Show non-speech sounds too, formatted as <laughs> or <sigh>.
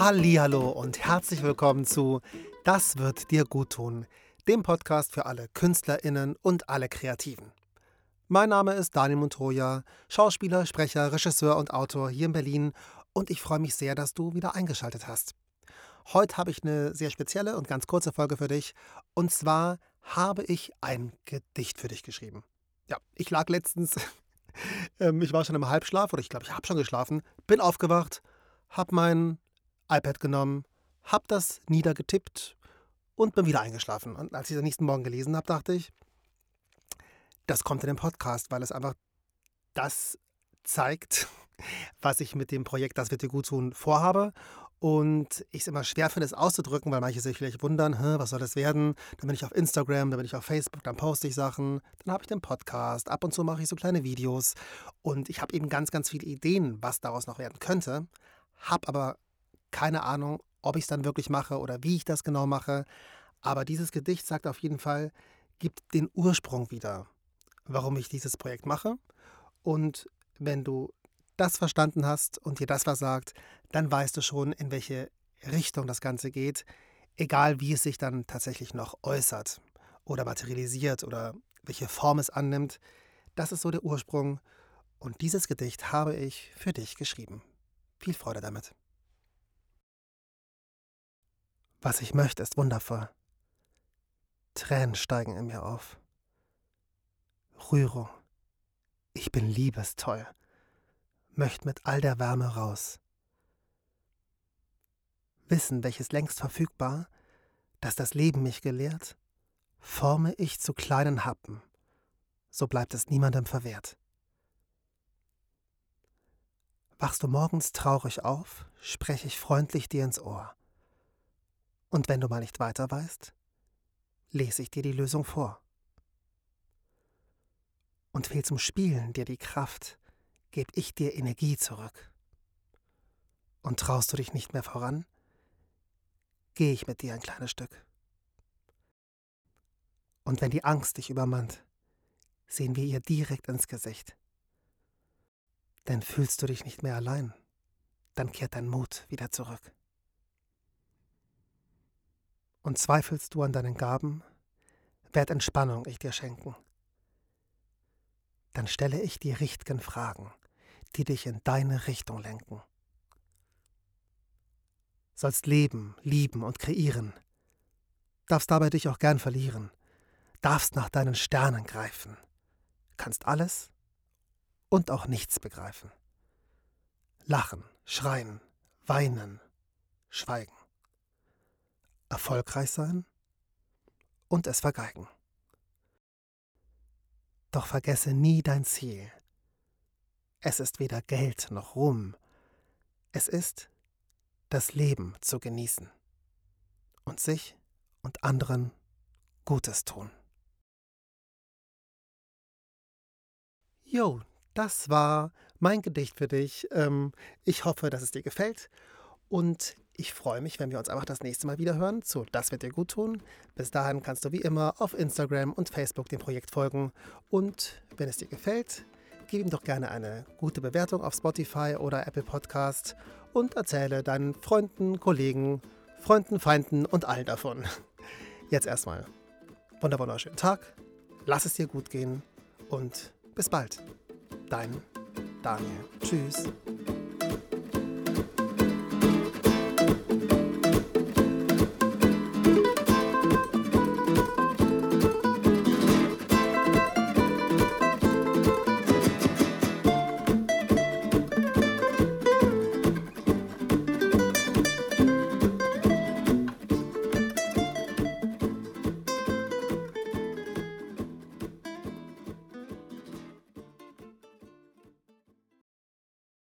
Hallo und herzlich willkommen zu Das wird dir gut tun, dem Podcast für alle Künstlerinnen und alle Kreativen. Mein Name ist Daniel Montoya, Schauspieler, Sprecher, Regisseur und Autor hier in Berlin und ich freue mich sehr, dass du wieder eingeschaltet hast. Heute habe ich eine sehr spezielle und ganz kurze Folge für dich und zwar habe ich ein Gedicht für dich geschrieben. Ja, ich lag letztens, <laughs> ähm, ich war schon im Halbschlaf oder ich glaube, ich habe schon geschlafen, bin aufgewacht, habe mein iPad genommen, habe das niedergetippt und bin wieder eingeschlafen. Und als ich am nächsten Morgen gelesen habe, dachte ich, das kommt in den Podcast, weil es einfach das zeigt, <laughs> was ich mit dem Projekt Das wird dir gut tun vorhabe. Und ich es immer schwer finde, es auszudrücken, weil manche sich vielleicht wundern, was soll das werden? Dann bin ich auf Instagram, dann bin ich auf Facebook, dann poste ich Sachen, dann habe ich den Podcast, ab und zu mache ich so kleine Videos. Und ich habe eben ganz, ganz viele Ideen, was daraus noch werden könnte, habe aber keine Ahnung, ob ich es dann wirklich mache oder wie ich das genau mache. Aber dieses Gedicht sagt auf jeden Fall, gibt den Ursprung wieder, warum ich dieses Projekt mache. Und wenn du das verstanden hast und dir das was sagt, dann weißt du schon, in welche Richtung das Ganze geht, egal wie es sich dann tatsächlich noch äußert oder materialisiert oder welche Form es annimmt. Das ist so der Ursprung und dieses Gedicht habe ich für dich geschrieben. Viel Freude damit. Was ich möchte, ist wundervoll. Tränen steigen in mir auf. Rührung. Ich bin liebesteuer möcht mit all der Wärme raus. Wissen, welches längst verfügbar, dass das Leben mich gelehrt, forme ich zu kleinen Happen, so bleibt es niemandem verwehrt. Wachst du morgens traurig auf, spreche ich freundlich dir ins Ohr. Und wenn du mal nicht weiter weißt, lese ich dir die Lösung vor. Und fehl zum Spielen dir die Kraft, gebe ich dir Energie zurück. Und traust du dich nicht mehr voran, gehe ich mit dir ein kleines Stück. Und wenn die Angst dich übermannt, sehen wir ihr direkt ins Gesicht. Denn fühlst du dich nicht mehr allein, dann kehrt dein Mut wieder zurück. Und zweifelst du an deinen Gaben, werd Entspannung ich dir schenken. Dann stelle ich die richtigen Fragen die dich in deine Richtung lenken. Sollst leben, lieben und kreieren, darfst dabei dich auch gern verlieren, darfst nach deinen Sternen greifen, kannst alles und auch nichts begreifen. Lachen, schreien, weinen, schweigen. Erfolgreich sein und es vergeigen. Doch vergesse nie dein Ziel, es ist weder Geld noch Ruhm. Es ist das Leben zu genießen und sich und anderen Gutes tun. Jo, das war mein Gedicht für dich. Ähm, ich hoffe, dass es dir gefällt. Und ich freue mich, wenn wir uns einfach das nächste Mal wieder hören. So, das wird dir gut tun. Bis dahin kannst du wie immer auf Instagram und Facebook dem Projekt folgen. Und wenn es dir gefällt, gib ihm doch gerne eine gute Bewertung auf Spotify oder Apple Podcast und erzähle deinen Freunden, Kollegen, Freunden, Feinden und allen davon. Jetzt erstmal. Wunderschönen Tag, lass es dir gut gehen und bis bald. Dein Daniel. Tschüss.